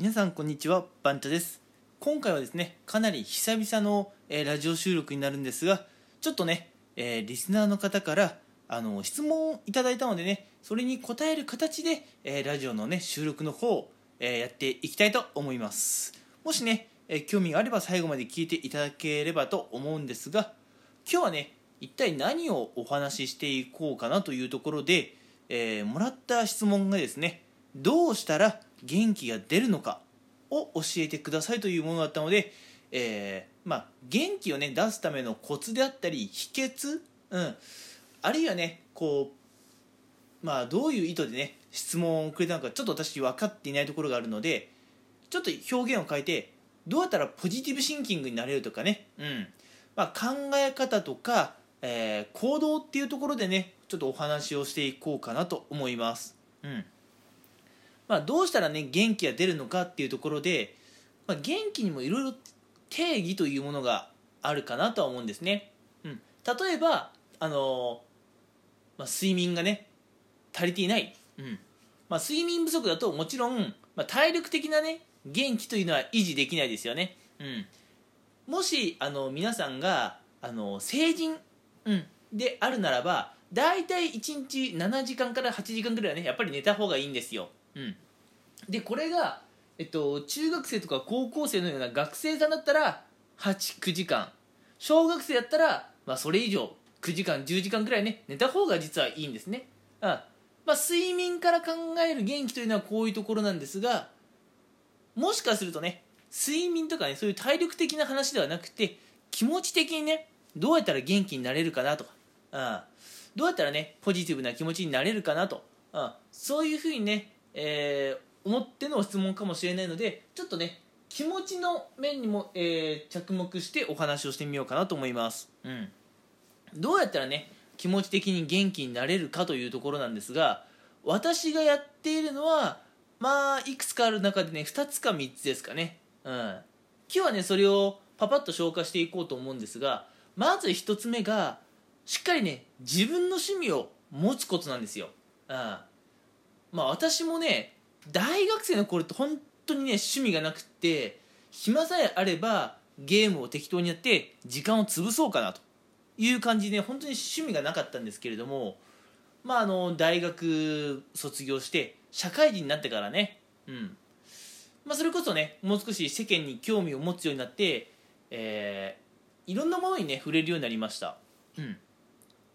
皆さんこんにちはバンチャです。今回はですねかなり久々の、えーラジオ収録になるんですがちょっとね、えーリスナーの方からあの質問をいただいたのでねそれに答える形で、えーラジオのね収録の方を、えやっていきたいと思います。もしね、え興味があれば最後まで聞いていただければと思うんですが今日はね一体何をお話ししていこうかなというところで、えもらった質問がですねどうしたら元気が出るのかを教えてくださいというものだったので、えーまあ、元気を、ね、出すためのコツであったり秘訣、うん、あるいはねこう、まあ、どういう意図でね質問をくれたのかちょっと私分かっていないところがあるのでちょっと表現を変えてどうやったらポジティブシンキングになれるとかね、うん。まあ、考え方とか、えー行動っていうところでねちょっとお話をしていこうかなと思います。うん。まあ、どうしたらね元気が出るのかっていうところで、まあ、元気にもいろいろ定義というものがあるかなとは思うんですね、うん、例えばあのまあ、睡眠がね足りていない、うん。まあ、睡眠不足だともちろん、まあ、体力的なね元気というのは維持できないですよね、うん、もしあの皆さんがあの成人、うん、であるならば大体1日7時間から8時間ぐらいはねやっぱり寝た方がいいんですよ、うん、でこれが、えっと、中学生とか高校生のような学生さんだったら89時間。小学生だったら、まあ、それ以上。9時間10時間ぐらいね。寝た方が実はいいんですね、うんまあ、睡眠から考える元気というのはこういうところなんですがもしかするとね睡眠とかねそういう体力的な話ではなくて気持ち的にねどうやったら元気になれるかなとか、うん、どうやったらねポジティブな気持ちになれるかなと、うん、そういうふうにね、えー思っての質問かもしれないのでちょっとね気持ちの面にも、えー着目してお話をしてみようかなと思います、うん、どうやったらね気持ち的に元気になれるかというところなんですが私がやっているのはまあいくつかある中でね2つか3つですかね、うん、今日はねそれをパパッと消化していこうと思うんですがまず1つ目がしっかりね自分の趣味を持つことなんですよ、うん、まあ私もね大学生の頃って本当にね趣味がなくって暇さえあればゲームを適当にやって時間を潰そうかなと。いう感じで、ね、本当に趣味がなかったんですけれどもまああの大学卒業して社会人になってからねうん。まあそれこそねもう少し世間に興味を持つようになって、えーいろんなものにね触れるようになりました。うん。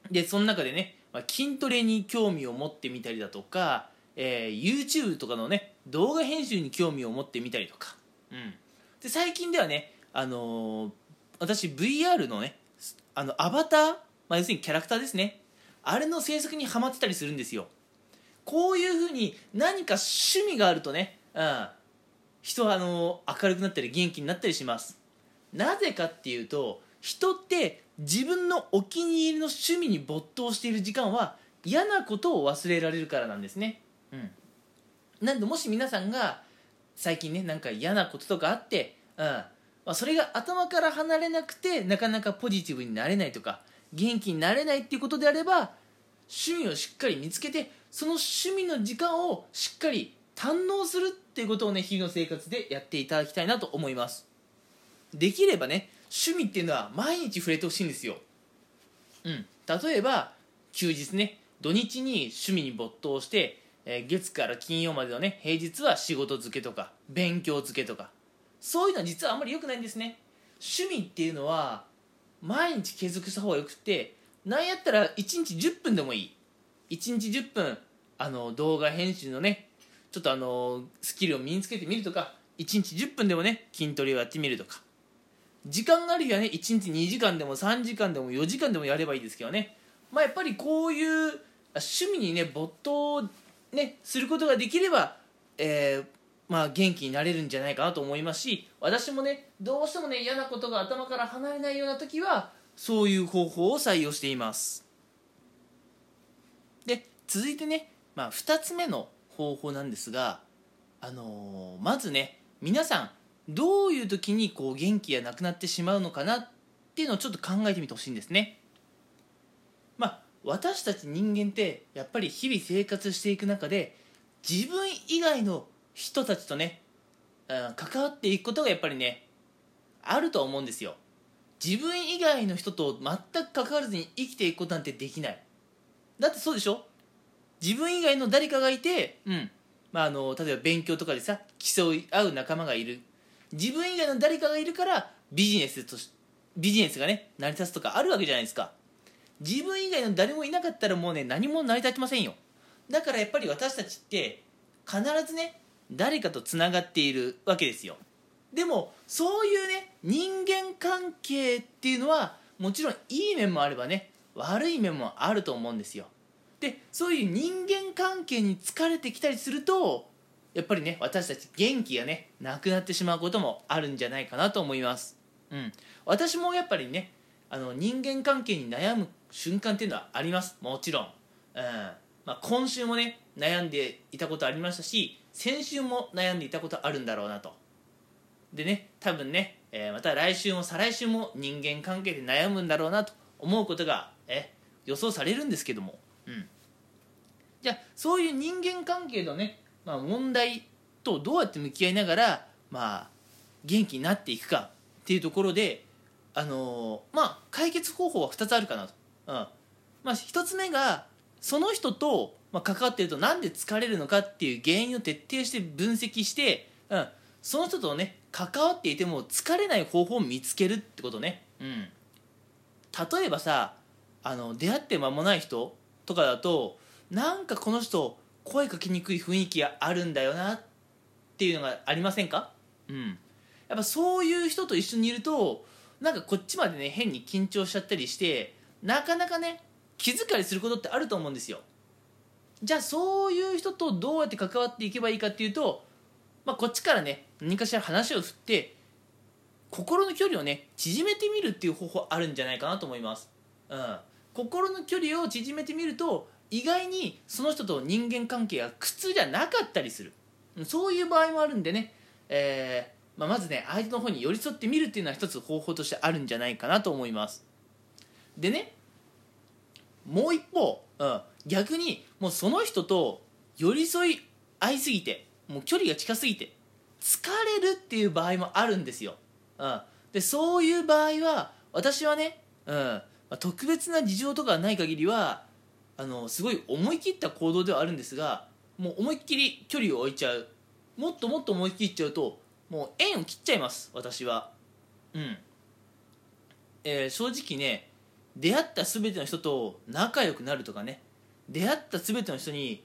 でその中でね、まあ、筋トレに興味を持ってみたりだとか、えー YouTube とかのね動画編集に興味を持ってみたりとか、うん、で最近ではね、あのー私 VR のねあのアバター、まあ、要するにキャラクターですね。あれの制作にハマってたりするんですよ。こういうふうに何か趣味があるとね、うん、人はあの明るくなったり元気になったりします。なぜかっていうと人って自分のお気に入りの趣味に没頭している時間は嫌なことを忘れられるからなんですねうん。なんでもし皆さんが最近ねなんか嫌なこととかあって、うん。まあ、それが頭から離れなくてなかなかポジティブになれないとか元気になれないっていうことであれば趣味をしっかり見つけてその趣味の時間をしっかり堪能するっていうことをね日々の生活でやっていただきたいなと思います。できればね趣味っていうのは毎日触れてほしいんですよ。うん。例えば休日ね土日に趣味に没頭して、えー月から金曜までのね平日は仕事漬けとか勉強漬けとか。そういうのは実はあんまり良くないんですね。趣味っていうのは毎日継続した方がよくてなんやったら1日10分でもいい。1日10分あの動画編集のねちょっとあのスキルを身につけてみるとか1日10分でもね筋トレをやってみるとか。時間がある日はね1日2時間でも3時間でも4時間でもやればいいですけどね。まあやっぱりこういう趣味にね没頭ねすることができれば、えーまあ元気になれるんじゃないかなと思いますし私もねどうしてもね嫌なことが頭から離れないような時はそういう方法を採用しています。で続いてね、まあ、2つ目の方法なんですが、あのーまずね皆さんどういう時にこう元気がなくなってしまうのかなっていうのをちょっと考えてみてほしいんですね。私たち人間ってやっぱり日々生活していく中で自分以外の人たちとねうん、関わっていくことがやっぱりねあると思うんですよ。自分以外の人と全く関わらずに生きていくことなんてできない。だってそうでしょ？自分以外の誰かがいて、うん。まあ、あの例えば勉強とかでさ競い合う仲間がいる。自分以外の誰かがいるからビジネスとビジネスがね成り立つとかあるわけじゃないですか。自分以外の誰もいなかったらもうね何も成り立ちませんよ。だからやっぱり私たちって必ずね誰かとつながっているわけですよ。でもそういうね人間関係っていうのはもちろんいい面もあればね悪い面もあると思うんですよ。でそういう人間関係に疲れてきたりするとやっぱりね私たち元気がねなくなってしまうこともあるんじゃないかなと思います。うん。私もやっぱりねあの人間関係に悩む瞬間っていうのはあります。もちろん、うん。まあ、今週もね悩んでいたことありましたし先週も悩んでいたことあるんだろうなと。でね多分ね、えー、また来週も再来週も人間関係で悩むんだろうなと思うことがえ予想されるんですけども、うん、じゃあそういう人間関係のね、まあ、問題とどうやって向き合いながら、まあ、元気になっていくかっていうところで、あのー、まあ、解決方法は2つあるかなと、うん。まあ、1つ目がその人と、まあ、関わってるとなんで疲れるのかっていう原因を徹底して分析して、うん、その人とね関わっていても疲れない方法を見つけるってことね、うん、例えばさあの出会って間もない人とかだとなんかこの人声かけにくい雰囲気があるんだよなっていうのがありませんか？うん。やっぱそういう人と一緒にいるとなんかこっちまでね変に緊張しちゃったりしてなかなかね気遣いすることってあると思うんですよ。じゃあそういう人とどうやって関わっていけばいいかっていうとまあ、こっちからね何かしら話を振って心の距離をね縮めてみるっていう方法あるんじゃないかなと思います、うん、心の距離を縮めてみると意外にその人と人間関係が苦痛じゃなかったりする。そういう場合もあるんでね、え、まあ、まずね相手の方に寄り添ってみるっていうのは一つ方法としてあるんじゃないかなと思います。でねもう一方、うん、逆にもうその人と寄り添い合いすぎてもう距離が近すぎて疲れるっていう場合もあるんですよ、うん、でそういう場合は私はね、うんまあ、特別な事情とかない限りはあのすごい思い切った行動ではあるんですがもう思いっきり距離を置いちゃう。もっともっと思い切っちゃうともう縁を切っちゃいます私は。うん、えー、正直ね出会った全ての人と仲良くなるとかね。出会った全ての人に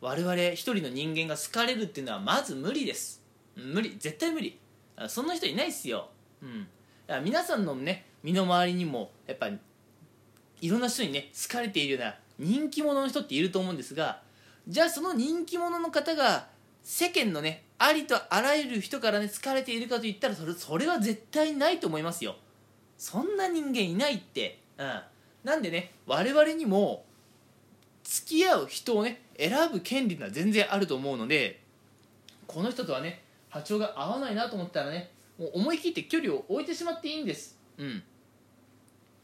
我々一人の人間が好かれるっていうのはまず無理です。無理。絶対無理。そんな人いないっすよ。うん。皆さんのね身の回りにもやっぱいろんな人にね好かれているような人気者の人っていると思うんですがじゃあその人気者の方が世間のねありとあらゆる人からね好かれているかといったらそれそれは絶対ないと思いますよ。そんな人間いないって。うん。なんでね我々にも付き合う人をね選ぶ権利が全然あると思うのでこの人とはね波長が合わないなと思ったらねもう思い切って距離を置いてしまっていいんです。うん。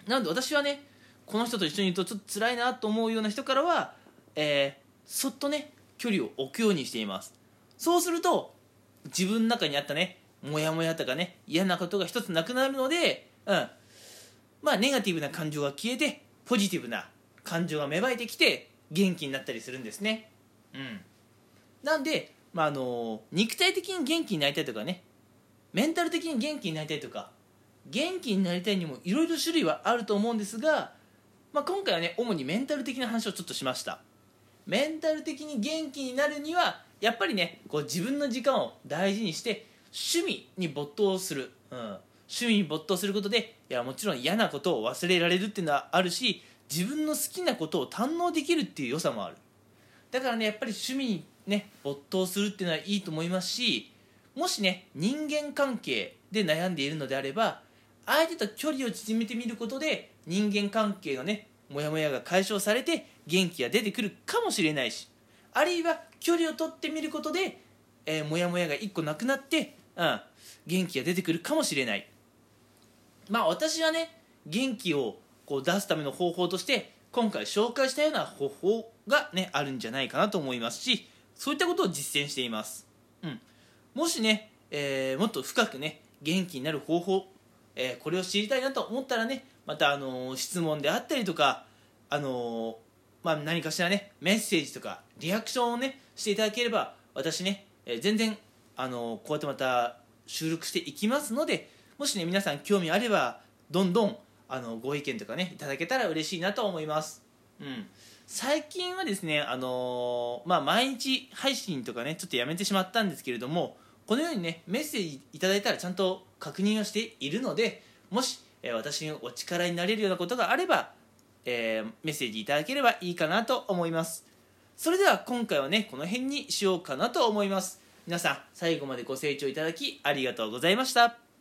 なので私はねこの人と一緒にいるとちょっと辛いなと思うような人からは、えー、そっとね距離を置くようにしています。そうすると自分の中にあったねモヤモヤとかね嫌なことが一つなくなるのでうん。まあネガティブな感情が消えてポジティブな感情が芽生えてきて元気になったりするんですね。うん。なんで、まあ、あの肉体的に元気になりたいとかねメンタル的に元気になりたいとか元気になりたいにもいろいろ種類はあると思うんですが、まあ、今回はね主にメンタル的な話をちょっとしました。メンタル的に元気になるにはやっぱりねこう自分の時間を大事にして趣味に没頭する、うん、趣味に没頭することでいやもちろん嫌なことを忘れられるっていうのはあるし自分の好きなことを堪能できるっていう良さもある。だからねやっぱり趣味にね没頭するっていうのはいいと思いますしもしね人間関係で悩んでいるのであれば相手と距離を縮めてみることで人間関係のねモヤモヤが解消されて元気が出てくるかもしれないしあるいは距離を取ってみることで、えー、モヤモヤが1個なくなって、うん、元気が出てくるかもしれない。まあ私はね元気をこう出すための方法として今回紹介したような方法がねあるんじゃないかなと思いますしそういったことを実践しています、うん、もしね、えーもっと深くね元気になる方法、えーこれを知りたいなと思ったらねまた、あのー質問であったりとか、あのまあ、何かしらねメッセージとかリアクションをねしていただければ私ね、えー全然、あのこうやってまた収録していきますのでもしね皆さん興味あればどんどんあのご意見とかねいただけたら嬉しいなと思います、うん、最近はですね、あのーまあ、毎日配信とかねちょっとやめてしまったんですけれどもこのようにねメッセージいただいたらちゃんと確認をしているのでもし、えー私にお力になれるようなことがあれば、えーメッセージいただければいいかなと思います。それでは今回はねこの辺にしようかなと思います。皆さん最後までご清聴いただきありがとうございました。